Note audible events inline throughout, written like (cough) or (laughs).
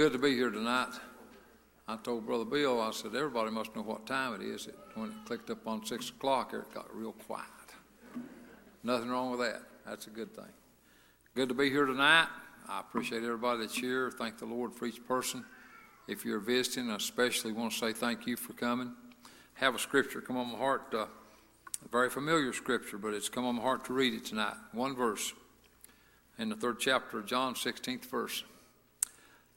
good to be here tonight. I told Brother Bill, I said, everybody must know what time it is. It, when it clicked up on 6 o'clock, it got real quiet. Nothing wrong with that. That's a good thing. Good to be here tonight. I appreciate everybody that's here. Thank the Lord for each person. If you're visiting, I especially want to say thank you for coming. Have a scripture come on my heart, uh, a very familiar scripture, but it's come on my heart to read it tonight. One verse in the third chapter of John, 16th verse.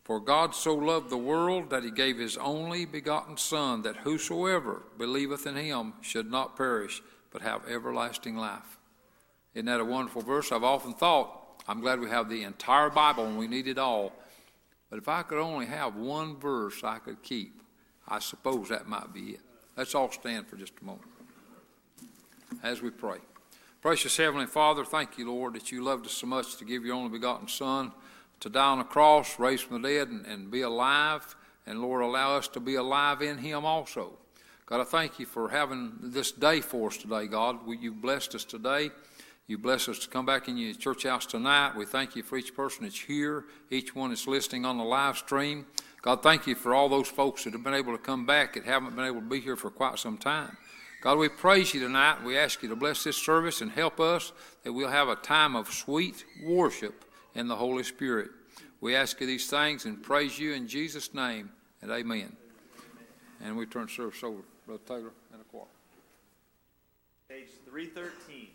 For God so loved the world that he gave his only begotten Son, that whosoever believeth in him should not perish, but have everlasting life. Isn't that a wonderful verse? I've often thought, I'm glad we have the entire Bible and we need it all. But if I could only have one verse I could keep, I suppose that might be it. Let's all stand for just a moment as we pray. Precious Heavenly Father, thank you, Lord, that you loved us so much to give your only begotten Son to die on the cross, raise from the dead, and, and be alive. And Lord, allow us to be alive in Him also. God, I thank you for having this day for us today, God. You've blessed us today. You bless us to come back in your church house tonight. We thank you for each person that's here, each one that's listening on the live stream. God, thank you for all those folks that have been able to come back that haven't been able to be here for quite some time. God, we praise you tonight. We ask you to bless this service and help us that we'll have a time of sweet worship and the Holy Spirit. We ask you these things and praise you in Jesus' name, and amen. And we turn service over, Brother Taylor and the choir. Page 313.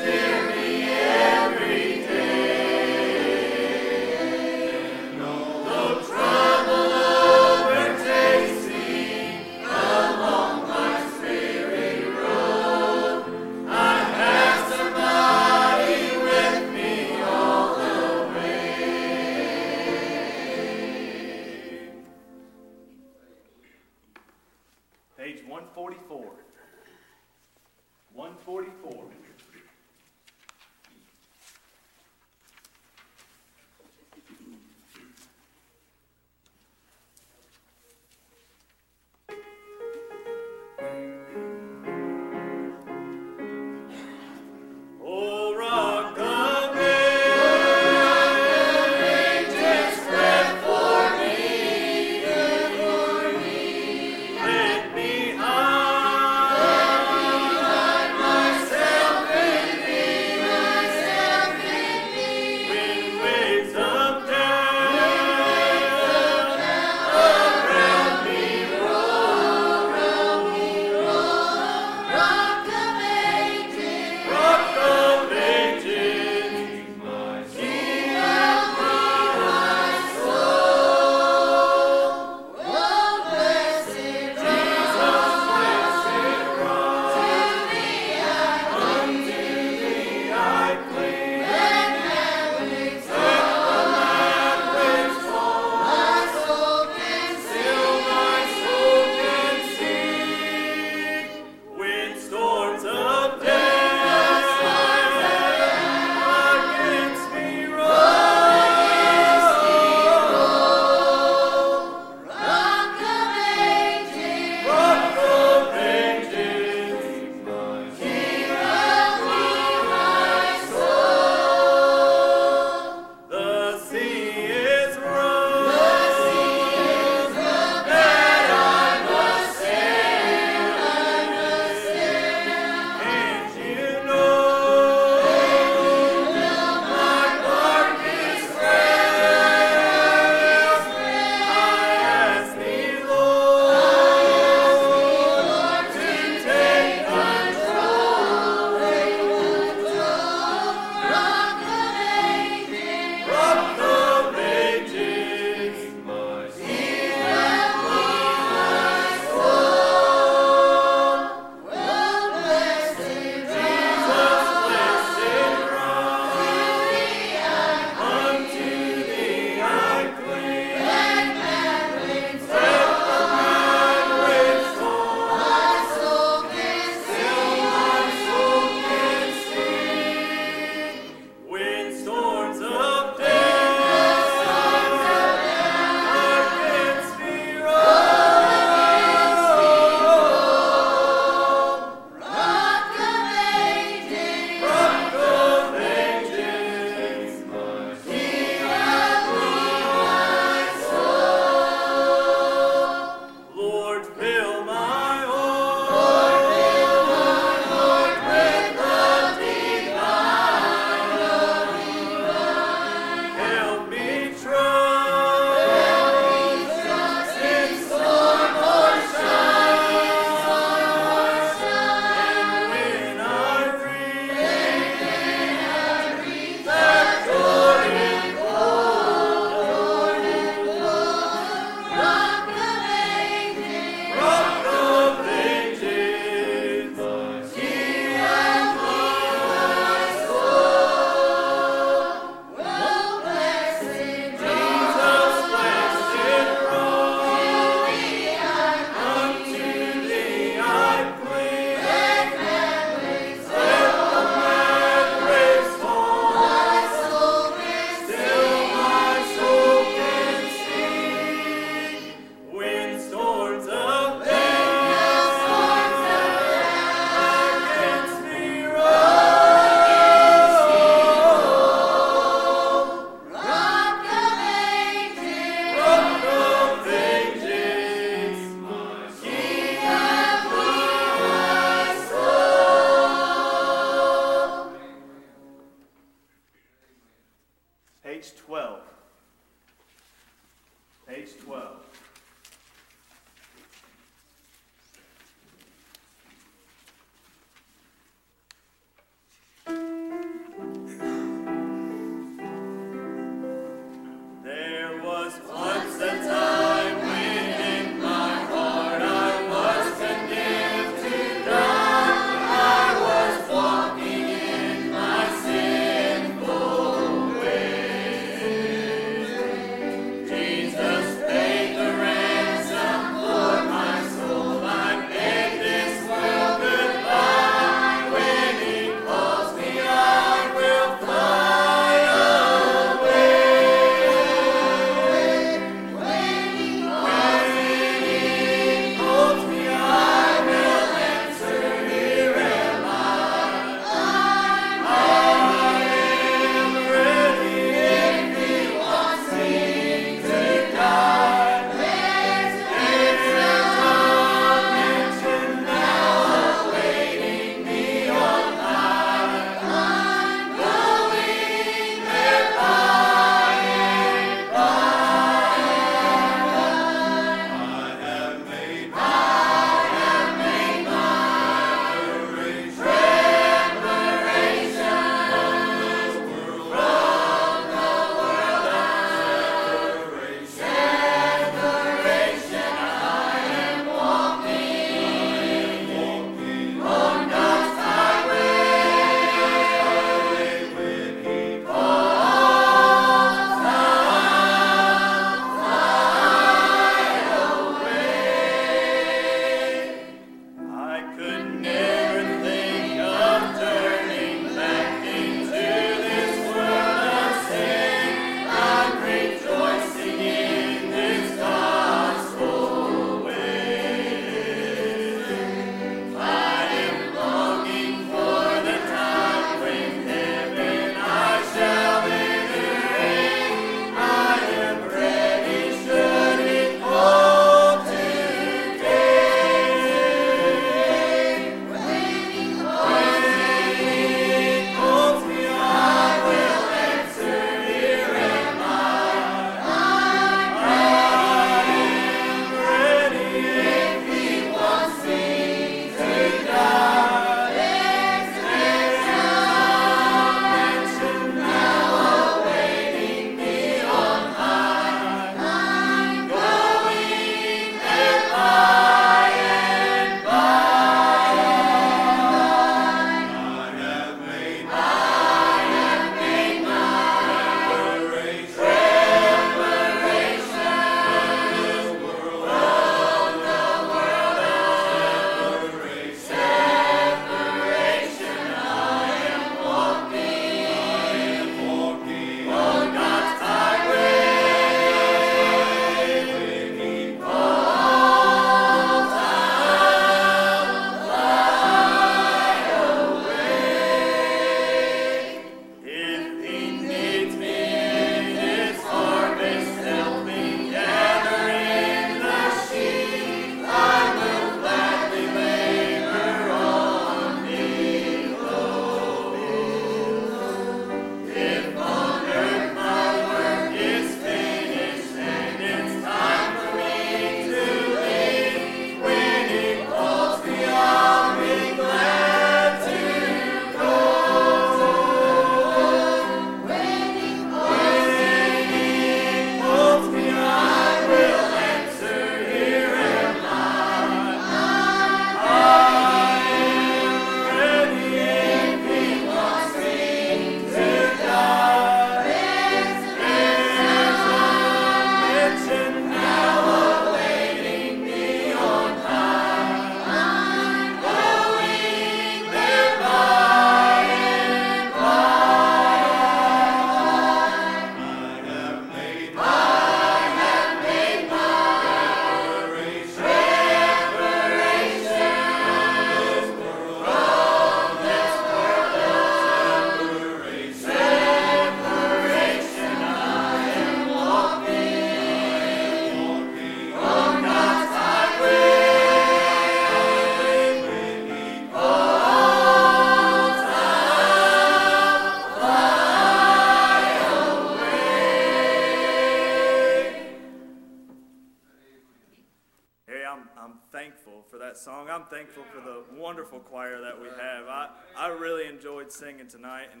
Singing tonight, and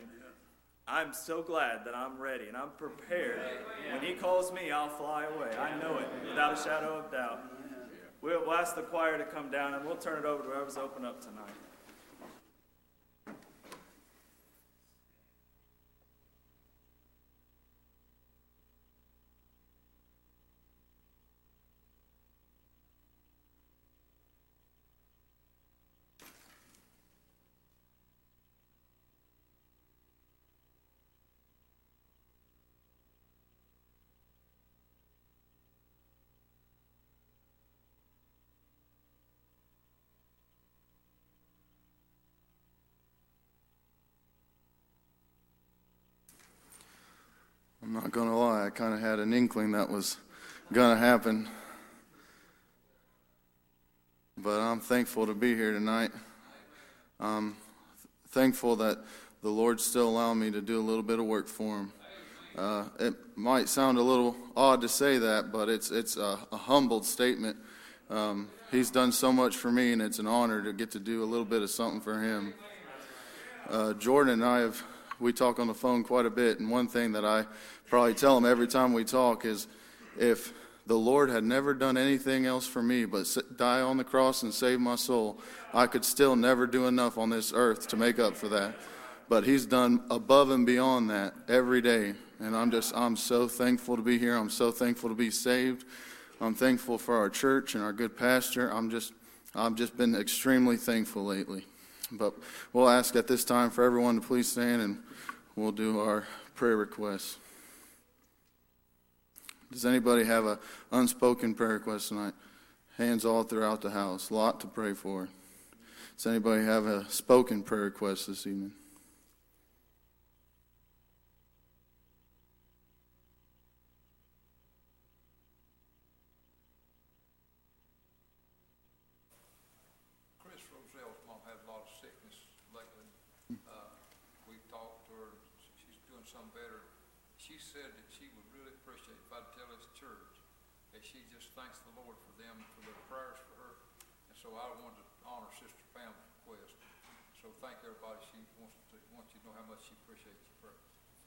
I'm so glad that I'm ready and I'm prepared. When He calls me, I'll fly away. I know it without a shadow of doubt. We'll, ask the choir to come down, and we'll turn it over to whoever's open up tonight. I'm not going to lie, I kind of had an inkling that was going to happen. But I'm thankful to be here tonight. I'm thankful that the Lord's still allowing me to do a little bit of work for Him. Uh, it might sound a little odd to say that, but it's, it's a, a humbled statement. Um, he's done so much for me, and it's an honor to get to do a little bit of something for Him. Uh, Jordan and I have we talk on the phone quite a bit, and one thing that I probably tell him every time we talk is if the Lord had never done anything else for me but die on the cross and save my soul, I could still never do enough on this earth to make up for that. But He's done above and beyond that every day. And I'm just, I'm so thankful to be here. I'm so thankful to be saved. I'm thankful for our church and our good pastor. I'm just, I've just been extremely thankful lately. But we'll ask at this time for everyone to please stand and we'll do our prayer requests. Does anybody have an unspoken prayer request tonight? Hands all throughout the house. Lot to pray for. Does anybody have a spoken prayer request this evening?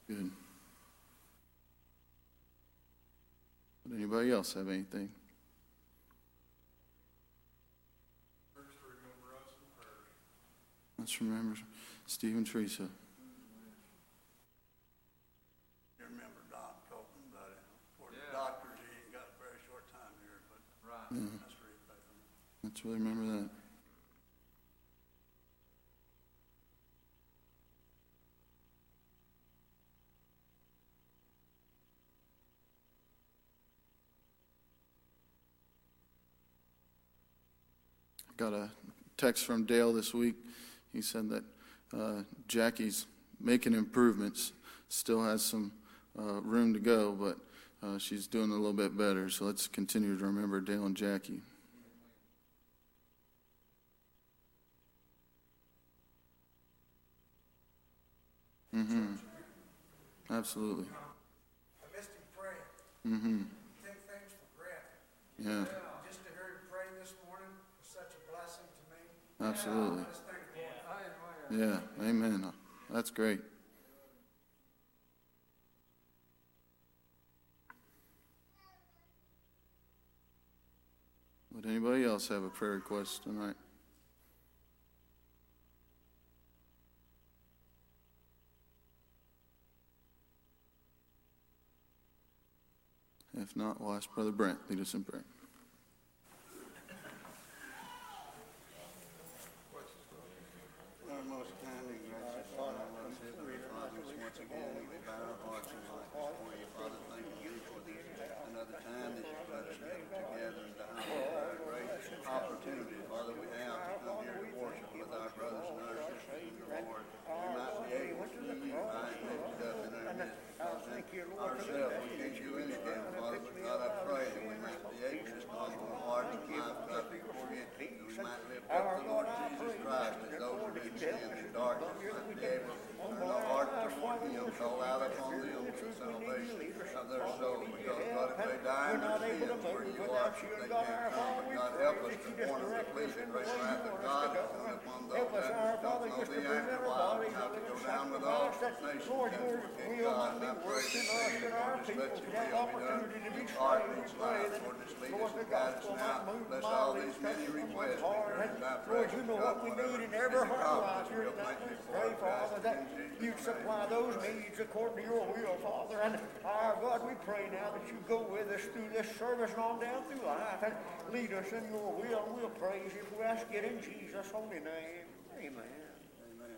Good. Would anybody else have anything? Let's remember Steve and Teresa. You remember Doc talking about it. For the doctors, he ain't got a very short time here, but Right. that's really bad. Let's really remember that. Got a text from Dale this week. He said that uh, Jackie's making improvements, still has some uh, room to go, but uh, she's doing a little bit better. So let's continue to remember Dale and Jackie. Mm-hmm. Absolutely. I missed him praying. Mm-hmm. Take things for granted. Yeah, Just to hear him pray this morning was such a blessing to me. Absolutely. Yeah, amen. That's great. Would anybody else have a prayer request tonight? If not, we'll ask Brother Brent lead us in prayer. Our most kind and gracious Father, most heavenly Father, once again we bow our hearts and lives before you, Father, thanking you for this another time that let us get together have a great opportunity, Father, we have to come here to worship with our brothers and our sisters in the Lord. We might be able to see you high and lifted up in our midst. Ourselves, we can't do anything, Father, but God, I pray that we might be able to come from our heart and life up before you, that we might lift up the Lord Jesus Christ as those who stand in darkness might be able to turn our heart toward Him, call out upon the we salvation. Of their soul. Because your God, if they And die in We're their not able to sins where move you without are, you. they And God, can't our come. Father, we God, help us to you just warn them to direct flee us in the great way you wrath of God to go. coming upon those that our don't Father, know just to thee and present your our wild bodies a have to go down with all nations Lord, and your forget God. And be I pray worked in that us you and our just people let to your have will be done. opportunity to be Each heart, each pray life, Lord, just lead us Lord, and guide us now. Bless all these many requests heart. heard And and I pray Lord, you know God, what we whatever need in every in the heart life conference here we'll tonight. thank We you for pray, it, Father, Christ, that in Jesus' you name. supply those needs according to your will, Father. And our God, we pray now that you go with us through this service and on down through life and lead us in your will. And we'll praise you. We ask it in Jesus' holy name. Amen. Amen.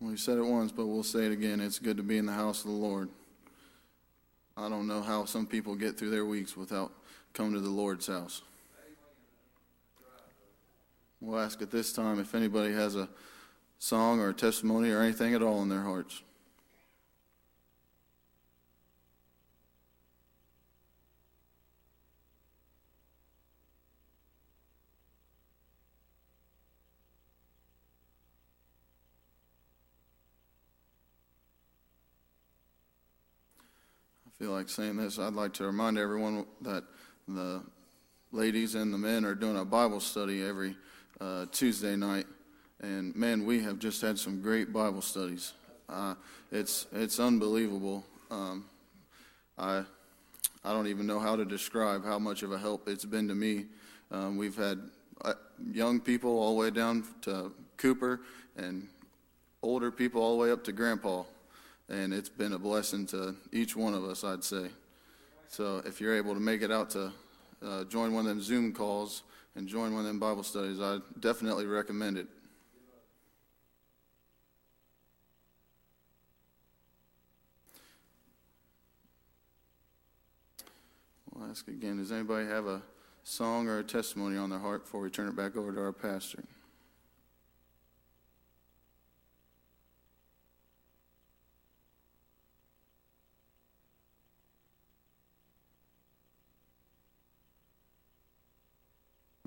We said it once, but we'll say it again. It's good to be in the house of the Lord. I don't know how some people get through their weeks without coming to the Lord's house. We'll ask at this time if anybody has a song or a testimony or anything at all in their hearts. Feel like saying this. I'd like to remind everyone that the ladies and the men are doing a Bible study every uh, Tuesday night, and man, we have just had some great Bible studies. Uh, it's it's unbelievable. Um, I I don't even know how to describe how much of a help it's been to me. Um, we've had uh, young people all the way down to Cooper, and older people all the way up to Grandpa and it's been a blessing to each one of us, I'd say. So if you're able to make it out to uh, join one of them Zoom calls and join one of them Bible studies, I definitely recommend it. We'll ask again, does anybody have a song or a testimony on their heart before we turn it back over to our pastor?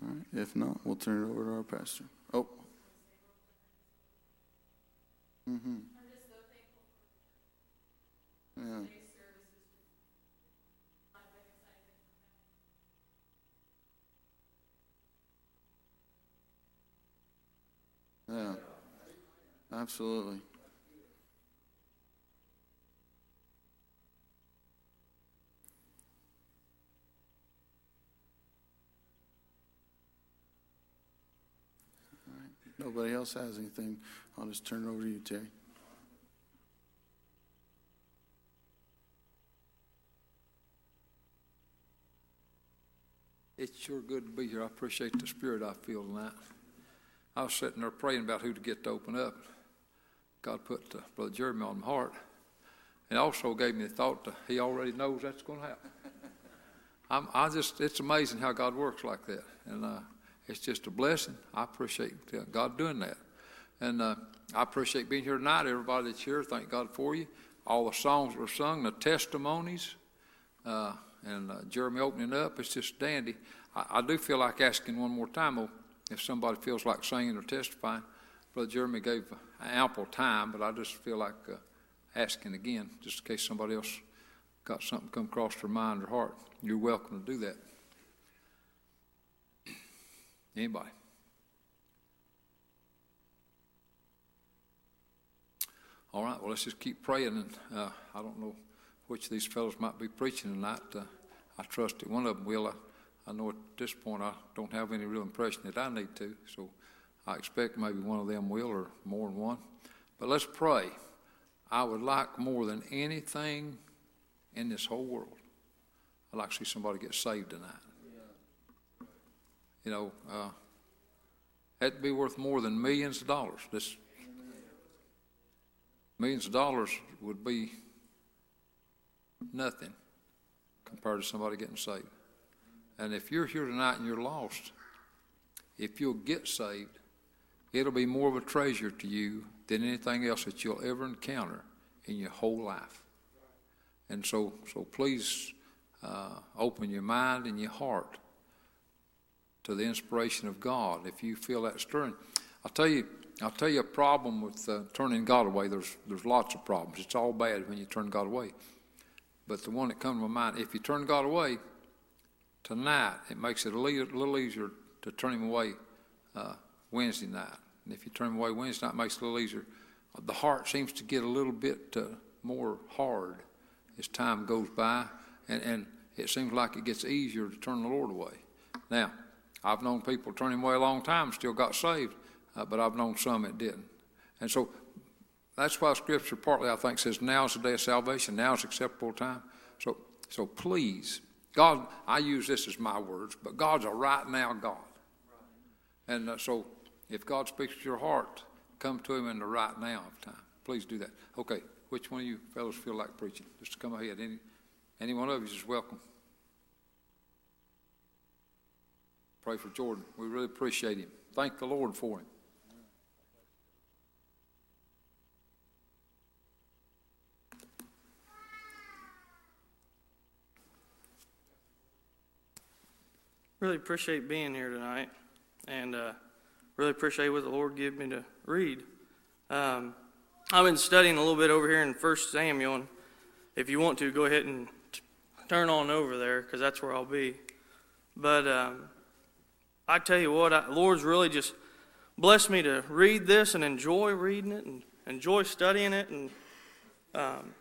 All right, if not, we'll turn it over to our pastor. Oh. Mm-hmm. Yeah. Yeah. Absolutely. Nobody else has anything. I'll just turn it over to you, Terry. It's sure good to be here. I appreciate the spirit I feel tonight. I was sitting there praying about who to get to open up. God put uh, Brother Jeremy on my heart. And also gave me the thought that he already knows that's going to happen. (laughs) I'm, I just, it's amazing how God works like that. And uh, it's just a blessing. I appreciate God doing that. And uh, I appreciate being here tonight. Everybody that's here, thank God for you. All the songs were sung, the testimonies, uh, and uh, Jeremy opening up. It's just dandy. I, I do feel like asking one more time, though, if somebody feels like singing or testifying. Brother Jeremy gave ample time, but I just feel like uh, asking again, just in case somebody else got something come across their mind or heart. You're welcome to do that. Anybody? All right, well, let's just keep praying. And uh, I don't know which of these fellows might be preaching tonight. Uh, I trust that one of them will. I, I know at this point I don't have any real impression that I need to, so I expect maybe one of them will or more than one. But let's pray. I would like more than anything in this whole world, I'd like to see somebody get saved tonight. You know, uh, that'd be worth more than millions of dollars. This millions of dollars would be nothing compared to somebody getting saved. And if you're here tonight and you're lost, if you'll get saved, it'll be more of a treasure to you than anything else that you'll ever encounter in your whole life. And so, so please uh, open your mind and your heart to the inspiration of God. If you feel that stirring, I'll tell you, I'll tell you a problem with uh, turning God away. There's there's lots of problems. It's all bad when you turn God away. But the one that comes to my mind, if you turn God away tonight, it makes it a little easier to turn Him away uh, Wednesday night. And if you turn Him away Wednesday night, it makes it a little easier. The heart seems to get a little bit uh, more hard as time goes by, and, and it seems like it gets easier to turn the Lord away. Now, I've known people turn Him away a long time, still got saved, uh, but I've known some that didn't. And so that's why Scripture partly, I think, says now is the day of salvation, now is acceptable time. So, so please, God, I use this as my words, but God's a right now God. And uh, so if God speaks to your heart, come to Him in the right now of time. Please do that. Okay, which one of you fellows feel like preaching? Just come ahead. Any, any one of you is welcome. Pray for Jordan. We really appreciate him. Thank the Lord for him. Really appreciate being here tonight, and uh, really appreciate what the Lord gave me to read. Um, I've been studying a little bit over here in First Samuel, and if you want to, go ahead and t- turn on over there because that's where I'll be. But um, I tell you what, Lord's really just blessed me to read this and enjoy reading it and enjoy studying it. And um,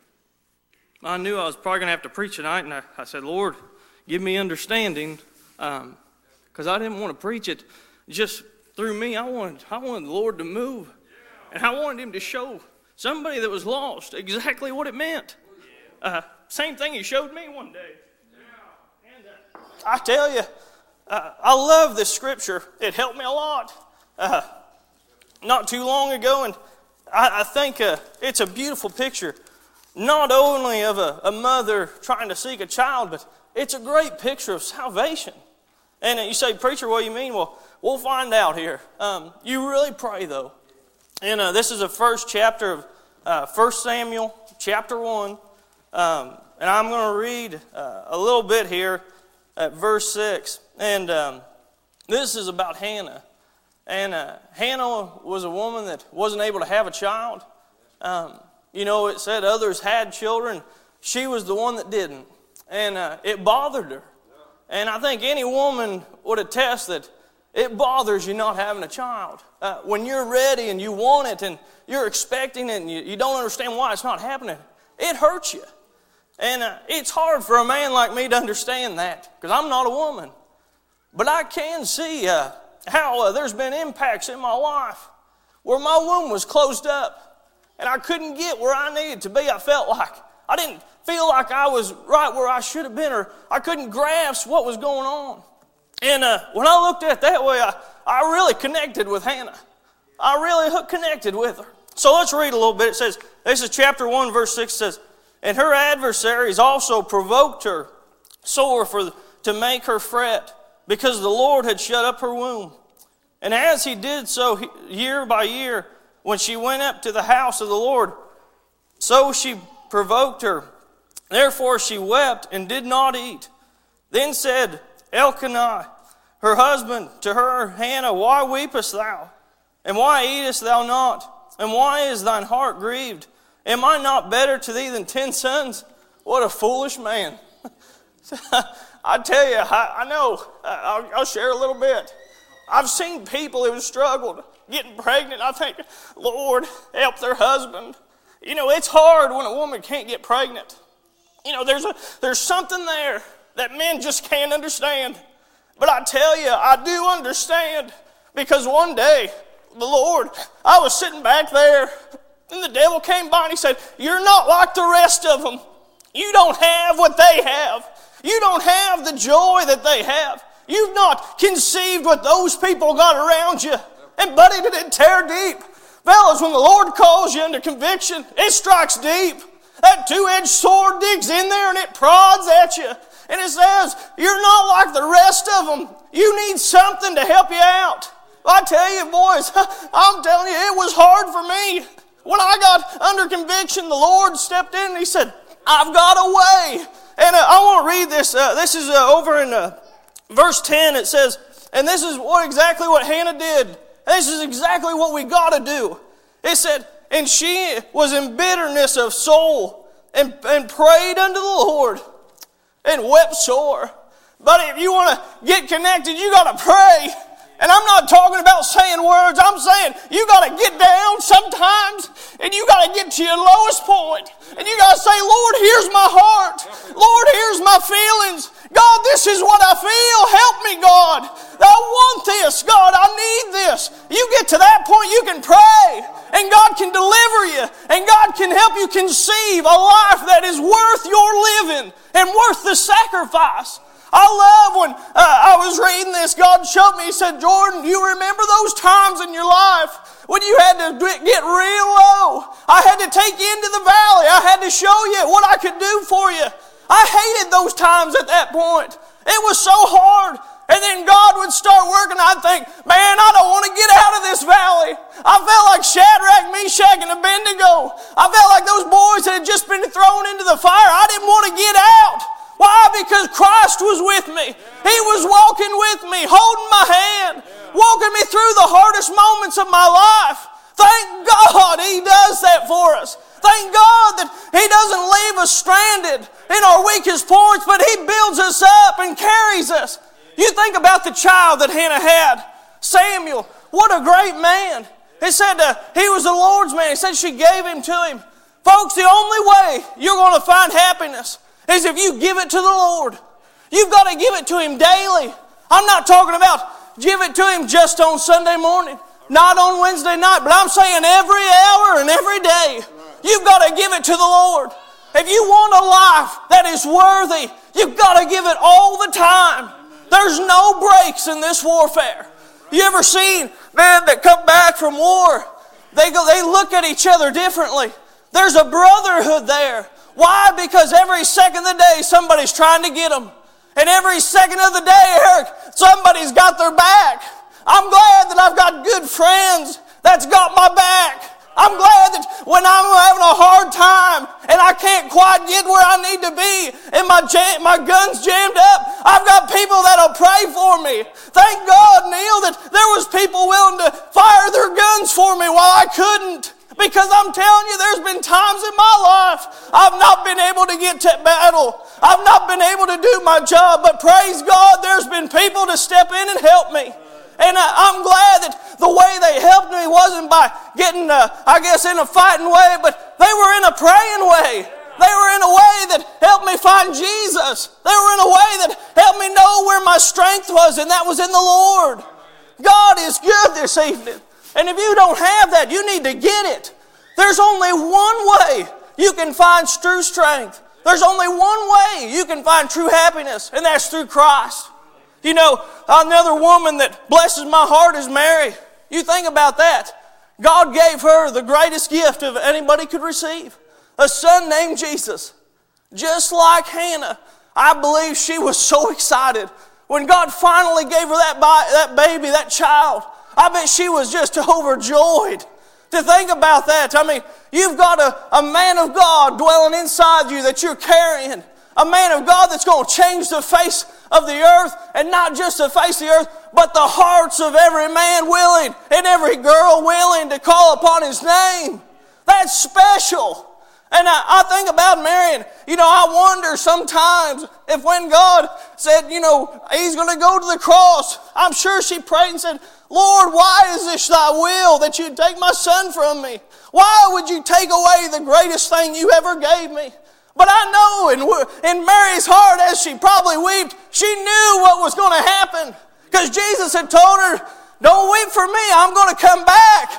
I knew I was probably going to have to preach tonight, and I, I said, Lord, give me understanding because um, I didn't want to preach it just through me. I wanted, I wanted the Lord to move, and I wanted Him to show somebody that was lost exactly what it meant. Uh, same thing He showed me one day. And uh, I tell you, uh, I love this scripture. It helped me a lot. Uh, not too long ago, and I, I think uh, it's a beautiful picture, not only of a, a mother trying to seek a child, but it's a great picture of salvation. And you say, Preacher, what do you mean? Well, we'll find out here. Um, you really pray, though. And uh, this is the first chapter of uh, 1 Samuel, chapter 1. Um, and I'm going to read uh, a little bit here at verse 6. And um, this is about Hannah. And uh, Hannah was a woman that wasn't able to have a child. Um, you know, it said others had children. She was the one that didn't. And uh, it bothered her. And I think any woman would attest that it bothers you not having a child. Uh, when you're ready and you want it and you're expecting it and you, you don't understand why it's not happening, it hurts you. And uh, it's hard for a man like me to understand that because I'm not a woman. But I can see uh, how uh, there's been impacts in my life where my womb was closed up and I couldn't get where I needed to be. I felt like I didn't feel like I was right where I should have been or I couldn't grasp what was going on. And uh, when I looked at that way, I, I really connected with Hannah. I really connected with her. So let's read a little bit. It says, this is chapter 1, verse 6 says, And her adversaries also provoked her sore for, to make her fret because the Lord had shut up her womb. And as he did so year by year, when she went up to the house of the Lord, so she provoked her. Therefore she wept and did not eat. Then said Elkanah, her husband, to her, Hannah, Why weepest thou? And why eatest thou not? And why is thine heart grieved? Am I not better to thee than ten sons? What a foolish man. (laughs) I tell you, I, I know, I'll, I'll, share a little bit. I've seen people who have struggled getting pregnant. I think, Lord, help their husband. You know, it's hard when a woman can't get pregnant. You know, there's, a, there's something there that men just can't understand. But I tell you, I do understand because one day, the Lord, I was sitting back there and the devil came by and he said, You're not like the rest of them. You don't have what they have. You don't have the joy that they have. You've not conceived what those people got around you. And buddy, did it tear deep. Fellas, when the Lord calls you under conviction, it strikes deep. That two-edged sword digs in there and it prods at you. And it says, you're not like the rest of them. You need something to help you out. I tell you, boys, (laughs) I'm telling you, it was hard for me. When I got under conviction, the Lord stepped in and He said, I've got a way. And uh, I want to read this. Uh, this is uh, over in uh, verse 10. It says, and this is what exactly what Hannah did. This is exactly what we got to do. It said, and she was in bitterness of soul and, and prayed unto the Lord and wept sore. But if you want to get connected, you got to pray. And I'm not talking about saying words. I'm saying you got to get down sometimes and you got to get to your lowest. And you got to say, Lord, here's my heart. Lord, here's my feelings. God, this is what I feel. Help me, God. I want this. God, I need this. You get to that point, you can pray and God can deliver you and God can help you conceive a life that is worth your living and worth the sacrifice. I love when uh, I was reading this, God showed me, He said, Jordan, you remember those times in your life when you had to get real low? I had to take you into the valley. I had to show you what I could do for you. I hated those times at that point. It was so hard. And then God would start working. I'd think, man, I don't want to get out of this valley. I felt like Shadrach, Meshach, and Abednego. I felt like those boys that had just been thrown into the fire. I didn't want to get out. Why? Because Christ was with me. He was walking with me, holding my hand, walking me through the hardest moments of my life. Thank God He does that for us. Thank God that He doesn't leave us stranded in our weakest points, but He builds us up and carries us. You think about the child that Hannah had, Samuel. What a great man. He said uh, he was the Lord's man. He said she gave him to him. Folks, the only way you're going to find happiness is if you give it to the Lord. You've got to give it to Him daily. I'm not talking about give it to Him just on Sunday morning, not on Wednesday night, but I'm saying every hour and every day. You've got to give it to the Lord. If you want a life that is worthy, you've got to give it all the time. There's no breaks in this warfare. You ever seen men that come back from war? They go, they look at each other differently. There's a brotherhood there. Why? Because every second of the day somebody's trying to get them. And every second of the day, Eric, somebody's got their back. I'm glad that I've got good friends that's got my back. I'm glad that when I'm having a hard time and I can't quite get where I need to be and my, jam, my gun's jammed up, I've got people that'll pray for me. Thank God, Neil, that there was people willing to fire their guns for me while I couldn't. Because I'm telling you, there's been times in my life I've not been able to get to battle. I've not been able to do my job, but praise God, there's been people to step in and help me. And I'm glad that the way they helped me wasn't by getting, uh, I guess, in a fighting way, but they were in a praying way. They were in a way that helped me find Jesus. They were in a way that helped me know where my strength was, and that was in the Lord. God is good this evening. And if you don't have that, you need to get it. There's only one way you can find true strength. There's only one way you can find true happiness, and that's through Christ. You know, another woman that blesses my heart is Mary. You think about that. God gave her the greatest gift of anybody could receive a son named Jesus. Just like Hannah, I believe she was so excited when God finally gave her that, that baby, that child. I bet she was just overjoyed to think about that. I mean, you've got a, a man of God dwelling inside you that you're carrying. A man of God that's going to change the face of the earth and not just the face of the earth, but the hearts of every man willing and every girl willing to call upon his name. That's special. And I, I, think about Marion, you know, I wonder sometimes if when God said, you know, he's going to go to the cross, I'm sure she prayed and said, Lord, why is this thy will that you take my son from me? Why would you take away the greatest thing you ever gave me? But I know in, in Mary's heart, as she probably wept, she knew what was going to happen. Because Jesus had told her, Don't weep for me, I'm going to come back.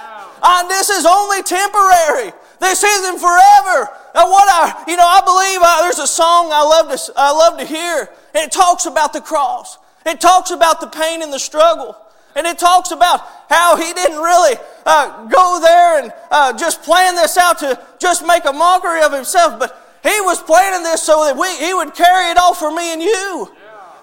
And this is only temporary. This isn't forever. And what I, you know, I believe I, uh, there's a song I love to, I love to hear. And it talks about the cross. It talks about the pain and the struggle. And it talks about how he didn't really uh, go there and uh, just plan this out to just make a mockery of himself, but he was planning this so that we, he would carry it all for me and you.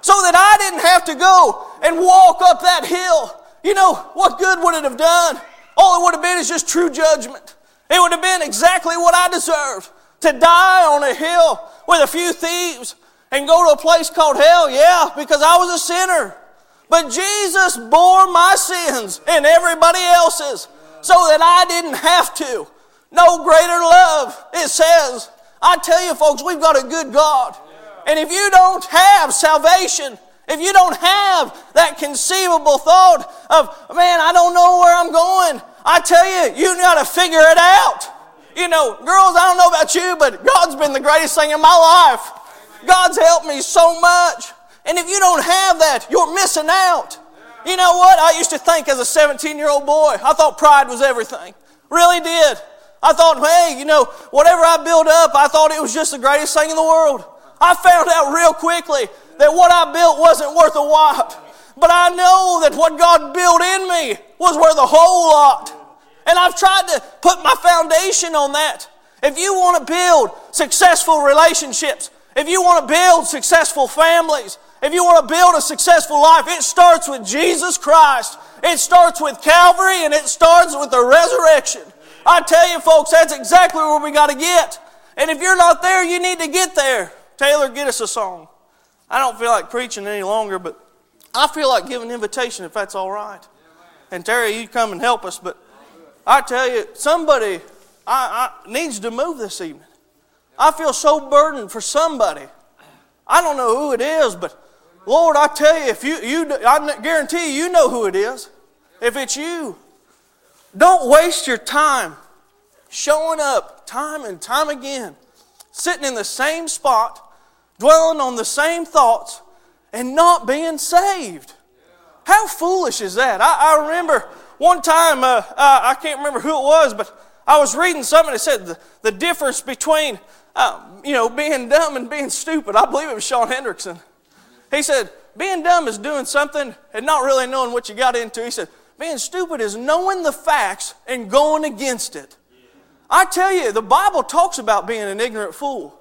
So that I didn't have to go and walk up that hill. You know, what good would it have done? All it would have been is just true judgment. It would have been exactly what I deserved to die on a hill with a few thieves and go to a place called hell? Yeah, because I was a sinner. But Jesus bore my sins and everybody else's so that I didn't have to. No greater love, it says. I tell you, folks, we've got a good God. And if you don't have salvation, if you don't have that conceivable thought of, man, I don't know where I'm going, I tell you, you got to figure it out. You know, girls, I don't know about you, but God's been the greatest thing in my life. God's helped me so much. And if you don't have that, you're missing out. You know what? I used to think as a 17 year old boy, I thought pride was everything. Really did. I thought, hey, you know, whatever I built up, I thought it was just the greatest thing in the world. I found out real quickly that what I built wasn't worth a lot. But I know that what God built in me was worth a whole lot. And I've tried to put my foundation on that. If you want to build successful relationships, if you want to build successful families, if you want to build a successful life, it starts with Jesus Christ. It starts with Calvary and it starts with the resurrection. I tell you, folks, that's exactly where we got to get. And if you're not there, you need to get there. Taylor, get us a song. I don't feel like preaching any longer, but I feel like giving an invitation if that's all right. And Terry, you come and help us. But I tell you, somebody I, I, needs to move this evening. I feel so burdened for somebody. I don't know who it is, but Lord, I tell you, if you, you I guarantee you, you know who it is. If it's you, don't waste your time showing up time and time again, sitting in the same spot, dwelling on the same thoughts, and not being saved. How foolish is that? I, I remember one time, uh, uh, I can't remember who it was, but I was reading something that said the, the difference between, uh, you know, being dumb and being stupid. I believe it was Sean Hendrickson. He said, being dumb is doing something and not really knowing what you got into. He said, being stupid is knowing the facts and going against it. I tell you, the Bible talks about being an ignorant fool.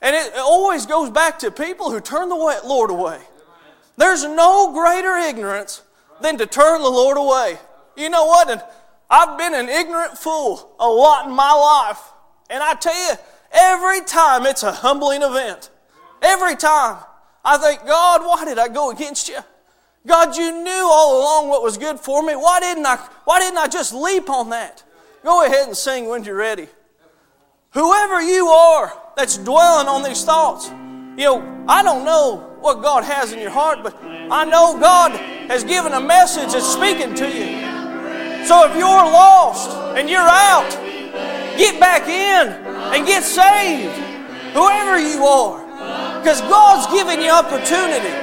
And it always goes back to people who turn the Lord away. There's no greater ignorance than to turn the Lord away. You know what? And I've been an ignorant fool a lot in my life. And I tell you, every time it's a humbling event. Every time. I think, God, why did I go against you? God, you knew all along what was good for me. Why didn't I, why didn't I just leap on that? Go ahead and sing when you're ready. Whoever you are that's dwelling on these thoughts, you know, I don't know what God has in your heart, but I know God has given a message that's speaking to you. So if you're lost and you're out, get back in and get saved. Whoever you are. Because God's given you opportunity.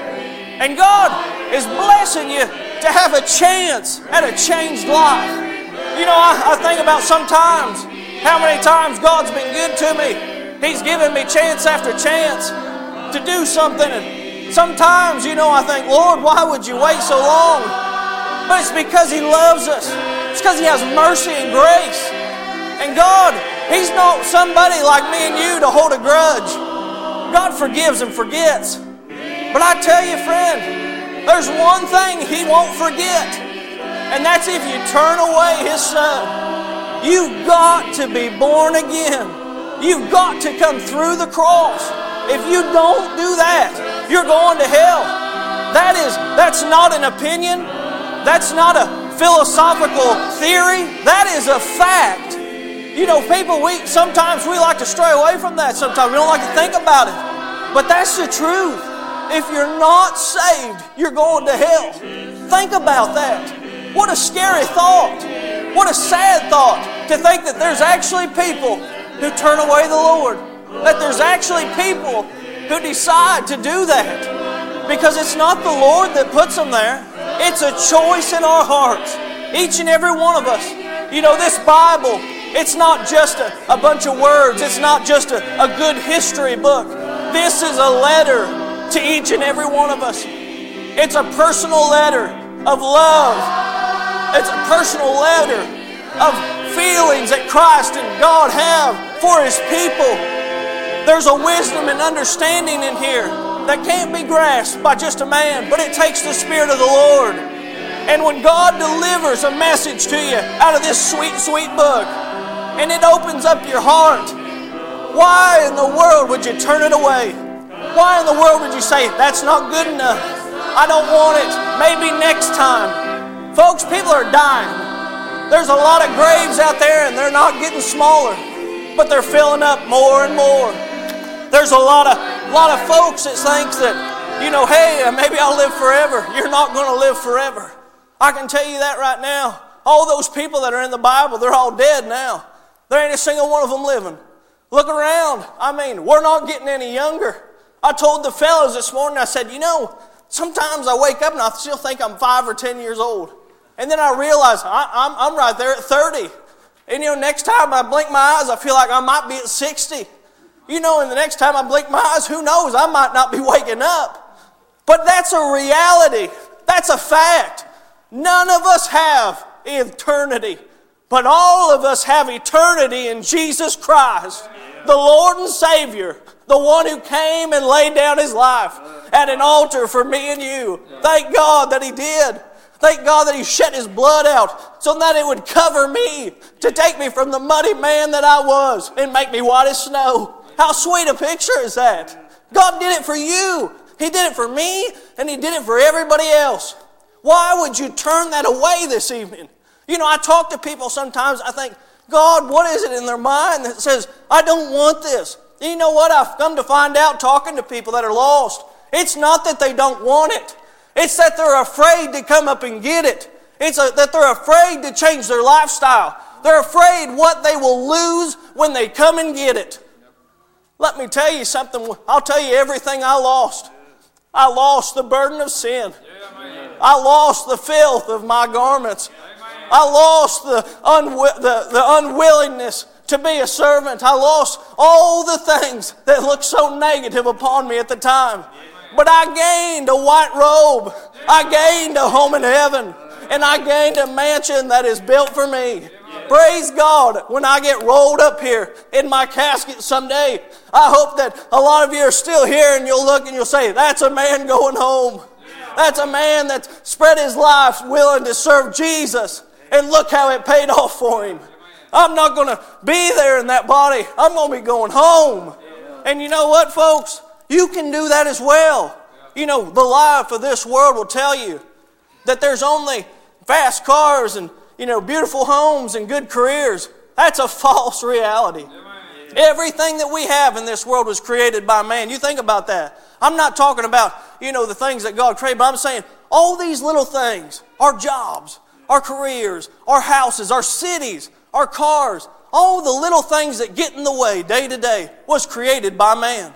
And God is blessing you to have a chance at a changed life. You know, I, I think about sometimes how many times God's been good to me. He's given me chance after chance to do something. And sometimes, you know, I think, Lord, why would you wait so long? But it's because He loves us. It's because He has mercy and grace. And God, He's not somebody like me and you to hold a grudge. God forgives and forgets. But I tell you, friend, there's one thing He won't forget, and that's if you turn away His Son. You've got to be born again. You've got to come through the cross. If you don't do that, you're going to hell. That is, that's not an opinion. That's not a philosophical theory. That is a fact. You know, people, we sometimes we like to stray away from that. Sometimes we don't like to think about it. But that's the truth. If you're not saved, you're going to hell. Think about that. What a scary thought. What a sad thought to think that there's actually people who turn away the Lord. That there's actually people who decide to do that. Because it's not the Lord that puts them there, it's a choice in our hearts. Each and every one of us. You know, this Bible, it's not just a, a bunch of words, it's not just a, a good history book. This is a letter to each and every one of us. It's a personal letter of love. It's a personal letter of feelings that Christ and God have for His people. There's a wisdom and understanding in here that can't be grasped by just a man, but it takes the Spirit of the Lord. And when God delivers a message to you out of this sweet, sweet book, and it opens up your heart, Why in the world would you turn it away? Why in the world would you say, that's not good enough? I don't want it. Maybe next time. Folks, people are dying. There's a lot of graves out there and they're not getting smaller, but they're filling up more and more. There's a lot of lot of folks that thinks that, you know, hey, maybe I'll live forever. You're not going to live forever. I can tell you that right now. All those people that are in the Bible, they're all dead now. There ain't a single one of them living. Look around. I mean, we're not getting any younger. I told the fellows this morning, I said, you know, sometimes I wake up and I still think I'm five or ten years old. And then I realize I, I'm, I'm right there at 30. And you know, next time I blink my eyes, I feel like I might be at 60. You know, and the next time I blink my eyes, who knows? I might not be (laughs) waking up. But that's a reality. That's a fact. None of us have eternity, but all of us have eternity in Jesus Christ, the Lord and Savior, the one who came and laid down his life at an altar for me and you. Thank God that he did. Thank God that He shed His blood out so that it would cover me to take me from the muddy man that I was and make me white as snow. How sweet a picture is that? God did it for you. He did it for me and He did it for everybody else. Why would you turn that away this evening? You know, I talk to people sometimes, I think, God, what is it in their mind that says, I don't want this? And you know what? I've come to find out talking to people that are lost. It's not that they don't want it, it's that they're afraid to come up and get it. It's a, that they're afraid to change their lifestyle. They're afraid what they will lose when they come and get it. Let me tell you something. I'll tell you everything I lost. I lost the burden of sin. I lost the filth of my garments. I lost the, the, the unwillingness to be a servant. I lost all the things that looked so negative upon me at the time. But I gained a white robe. I gained a home in heaven. And I gained a mansion that is built for me. Praise God. When I get rolled up here in my casket someday, I hope that a lot of you are still here and you'll look and you'll say, That's a man going home. That's a man that spread his life willing to serve Jesus. And look how it paid off for him. I'm not going to be there in that body. I'm going to be going home. And you know what, folks? You can do that as well. You know, the life of this world will tell you that there's only fast cars and, you know, beautiful homes and good careers. That's a (laughs) false reality. Everything that we have in this world was created by man. You think about that. I'm not talking about, you know, the things that God created, but I'm saying all these little things, our jobs, our careers, our houses, our cities, our cars, all the little things that get in the way day to day was created by man.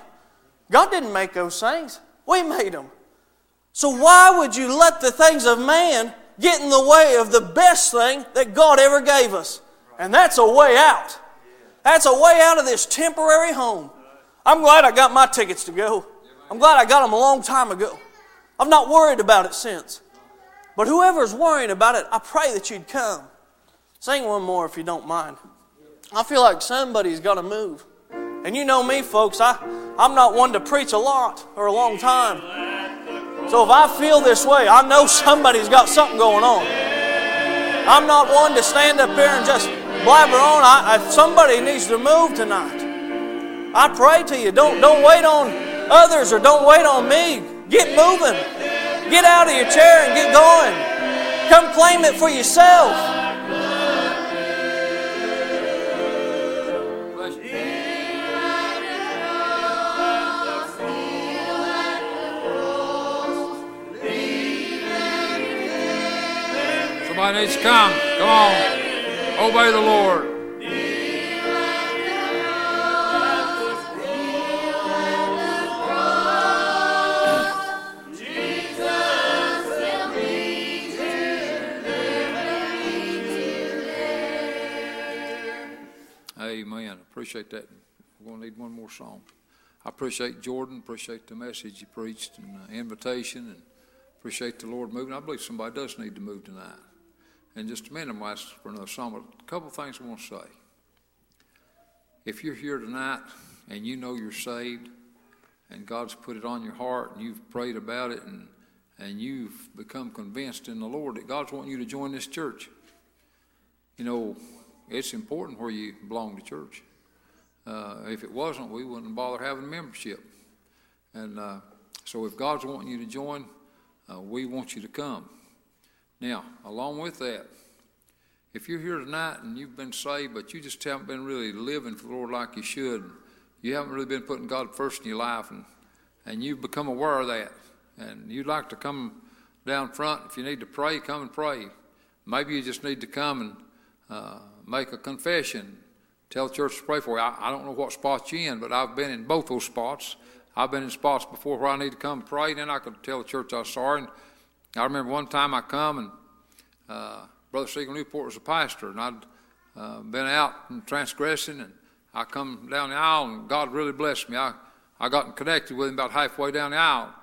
God didn't make those things. We made them. So why would you let the things of man get in the way of the best thing that God ever gave us? And that's a way out. That's a way out of this temporary home. I'm glad I got my tickets to go. I'm glad I got them a long time ago. I've not worried about it since. But whoever's worrying about it, I pray that you'd come. Sing one more if you don't mind. I feel like somebody's got to move. And you know me, folks, I, I'm not one to preach a lot or a long time. So if I feel this way, I know somebody's got something going on. I'm not one to stand up here and just blabber on. I, I, somebody needs to move tonight. I pray to you, don't, don't wait on others or don't wait on me. Get moving. Get out of your chair and get going. Come claim it for yourself. Somebody needs to come. Come on. Obey the Lord. Amen. Appreciate that. We're going to need one more song. I appreciate Jordan. Appreciate the message you preached and the invitation, and appreciate the Lord moving. I believe somebody does need to move tonight. And just a minute, I'm ask for another song. But a couple things I want to say. If you're here tonight and you know you're saved, and God's put it on your heart, and you've prayed about it, and and you've become convinced in the Lord that God's wanting you to join this church, you know, it's important where you belong to church. Uh, if it wasn't, we wouldn't bother having membership. And uh, so if God's wanting you to join, uh, we want you to come. Now, along with that, if you're here tonight and you've been saved, but you just haven't been really living for the Lord like you should, you haven't really been putting God first in your life, and, and you've become aware of that, and you'd like to come down front, if you need to pray, come and pray. Maybe you just need to come and uh, make a confession. Tell the church to pray for you. I, I don't know what spot you're in, but I've been in both those spots. I've been in spots before where I need to come and pray, then I could tell the church I was sorry. And I remember one time I come and uh, Brother Siegel Newport was a pastor, and I'd uh, been out and transgressing, and I come down the aisle, and God really blessed me. I, I got connected with him about halfway down the aisle,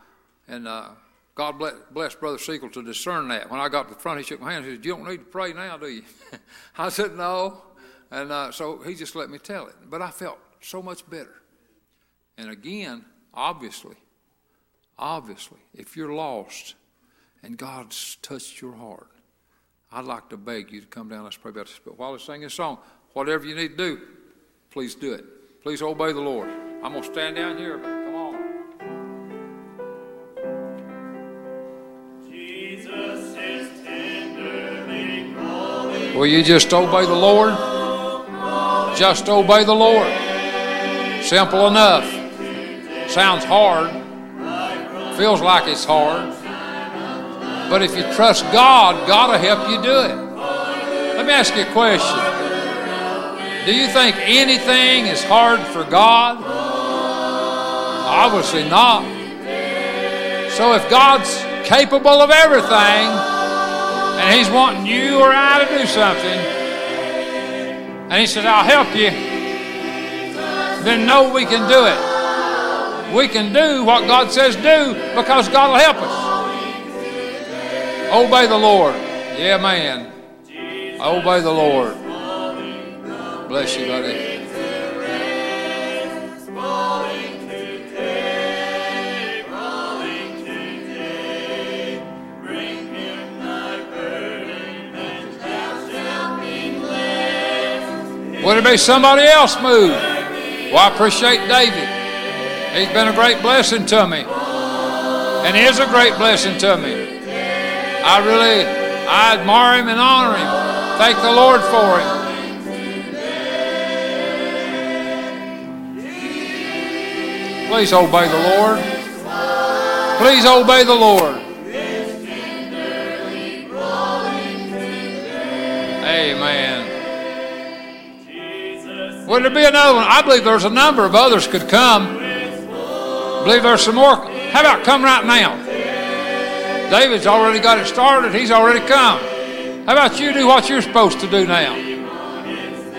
and uh, God bless, blessed Brother Siegel to discern that. When I got to the front, he shook my hand and said, You don't need to pray now, do you? (laughs) I said, No. And uh, so he just let me tell it. But I felt so much better. And again, obviously, obviously, if you're lost and God's touched your heart, I'd like to beg you to come down. Let's pray about this. But while I sing this song, whatever you need to do, please do it. Please obey the Lord. I'm going to stand down here. Will you just obey the Lord? Just obey the Lord. Simple enough. Sounds hard. Feels like it's hard. But if you trust God, God will help you do it. Let me ask you a question. Do you think anything is hard for God? Obviously not. So if God's capable of everything, and He's wanting you or I to do something, and He says, I'll help you, then know we can do it. We can do what God says do because God will help us. Obey the Lord. Yeah, man. Obey the Lord. Bless you, buddy. Would it be somebody else move? Well, I appreciate David. He's been a great blessing to me. And is a great blessing to me. I really, I admire him and honor him. Thank the Lord for him. Please obey the Lord. Please obey the Lord. Would there be another one? I believe there's a number of others could come. I believe there's some more. How about come right now? David's already got it started. He's already come. How about you do what you're supposed to do now?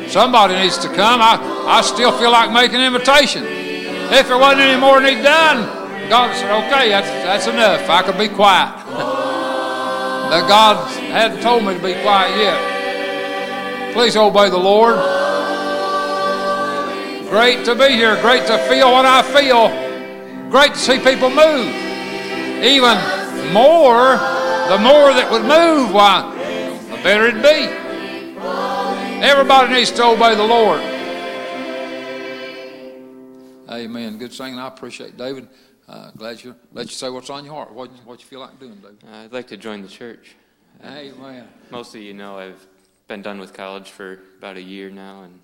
Somebody needs to come. I, I still feel like making an invitation. If there wasn't any more need done, God said, okay, that's, that's enough. I could be quiet. (laughs) but God hadn't told me to be quiet yet. Please obey the Lord. Great to be here. Great to feel what I feel. Great to see people move. Even more, the more that would move, why, the better it'd be. Everybody needs to obey the Lord. Amen. Good singing. I appreciate David. Uh, glad you let you say what's on your heart. What what you feel like doing, David? I'd like to join the church. Amen. Most of you know I've been done with college for about a year now, and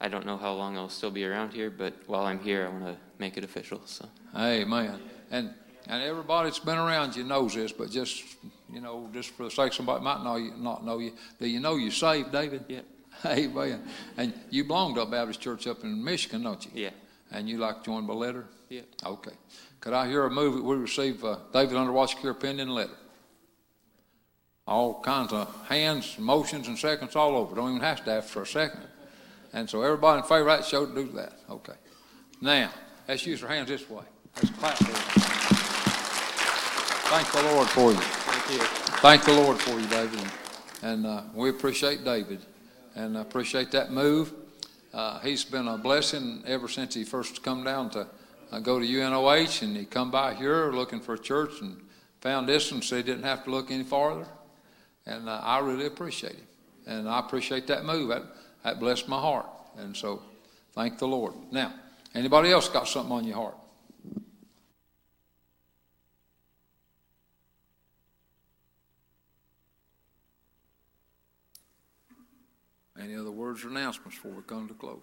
I don't know how long I'll still be around here. But while I'm here, I want to make it official. So, Amen. And and everybody that's been around you knows this, but just you know, just for the sake of somebody might know you, not know you. Do you know you're saved, David? Yeah. Amen. And you belong to a Baptist church up in Michigan, don't you? yeah, And you like joined by letter? yeah. Okay. Could I hear a move that we receive uh, David Underwatch Care opinion letter? All kinds of hands, motions, and seconds all over. Don't even have to ask for a second. And so everybody in favor of that show to do that. Okay. Now, let's use our hands this way. Let's clap for them. Thank the Lord for you. Thank you. Thank the Lord for you, David. And uh, we appreciate David and I appreciate that move. Uh, he's been a blessing ever since he first come down to uh, go to UNOH and he come by here looking for a church and found this and so he didn't have to look any farther. And uh, I really appreciate him. And I appreciate that move. That, that blessed my heart. And so Thank the Lord. Now, anybody else got something on your heart? Any other words or announcements before we come to close?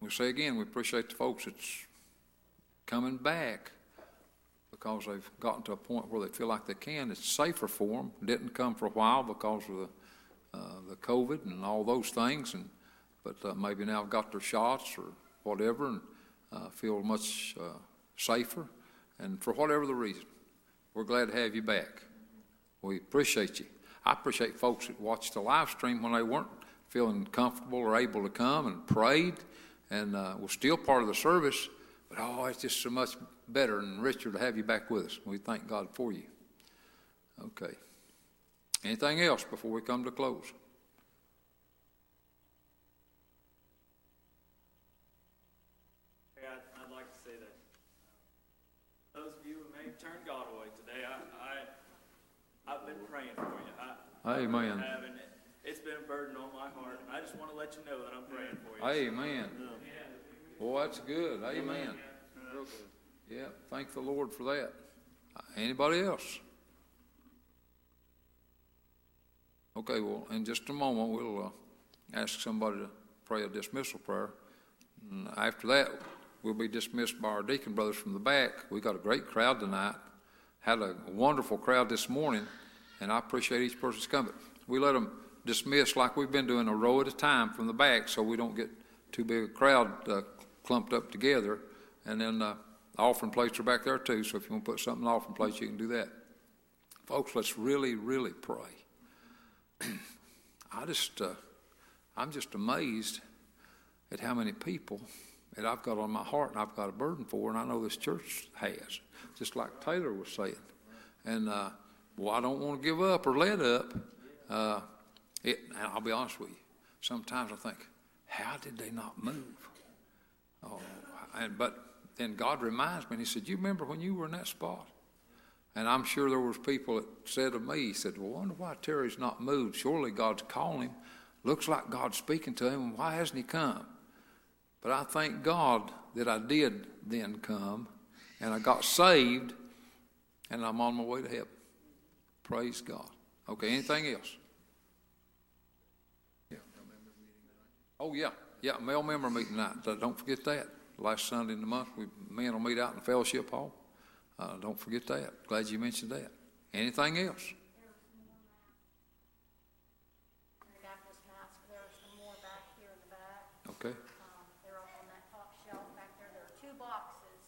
We say again, we appreciate the folks that's coming back because they've gotten to a point where they feel like they can. It's safer for them. Didn't come for a while because of the uh, the COVID and all those things, and but uh, maybe now got their shots or whatever, and uh, feel much uh, safer. And for whatever the reason, we're glad to have you back. We appreciate you. I appreciate folks that watched the live stream when they weren't feeling comfortable or able to come and prayed, and uh, was still part of the service. But oh, it's just so much better and richer to have you back with us. We thank God for you. Okay. Anything else before we come to close? Hey, I'd, I'd like to say that uh, those of you who may have turned God away today, I, I, I've been praying for you. I, I Amen. have, it's been a burden on my heart, I just want to let you know that I'm praying for you. Amen. Um, Boy, that's good. Amen. Real good. Yeah, thank the Lord for that. Anybody else? Okay, well, in just a moment, we'll uh, ask somebody to pray a dismissal prayer. And after that, we'll be dismissed by our deacon brothers from the back. We got a great crowd tonight. Had a wonderful crowd this morning, and I appreciate each person's coming. We let them dismiss like we've been doing a row at a time from the back, so we don't get too big a crowd uh, clumped up together. And then uh, the offering plates are back there too, so if you want to put something in the offering plates, you can do that. Folks, let's really, really pray. (clears throat) I just, uh, I'm just amazed at how many people that I've got on my heart and I've got a burden for, and I know this church has, just like Taylor was saying. And, uh, well, I don't want to give up or let up. Uh, it, and I'll be honest with you. Sometimes I think, how did they not move? Oh, and, but then God reminds me, and He said, You remember when you were in that spot? And I'm sure there was people that said to me, he said, Well, I wonder why Terry's not moved. Surely God's calling him. Looks like God's speaking to him. Why hasn't he come? But I thank God that I did then come, and I got saved, and I'm on my way to heaven. Praise God. Okay, anything else? Yeah. Oh, yeah. Yeah, male member meeting night. Don't forget that. Last Sunday in the month, we men will meet out in the fellowship hall. Uh, don't forget that. Glad you mentioned that. Anything else? Baptist mask, there are some more back here in the back. Okay. Um, they're up on that top shelf back there. There are two boxes.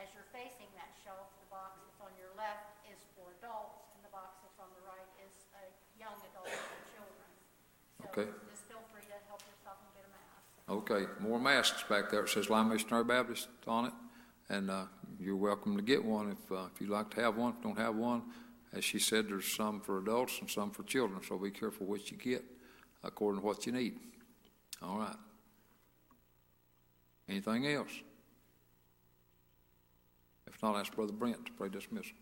As you're facing that shelf, the box that's on your left is for adults, and the box that's on the right is a young adult and children. So Okay. just feel free to help yourself and get a mask. Okay, more masks back there. It says Lima Missionary Baptist on it, and uh, you're welcome to get one if, uh, if you'd like to have one. If you don't have one, as she said, there's some for adults and some for children, so be careful what you get according to what you need. All right. Anything else? If not, ask Brother Brent to pray dismissal.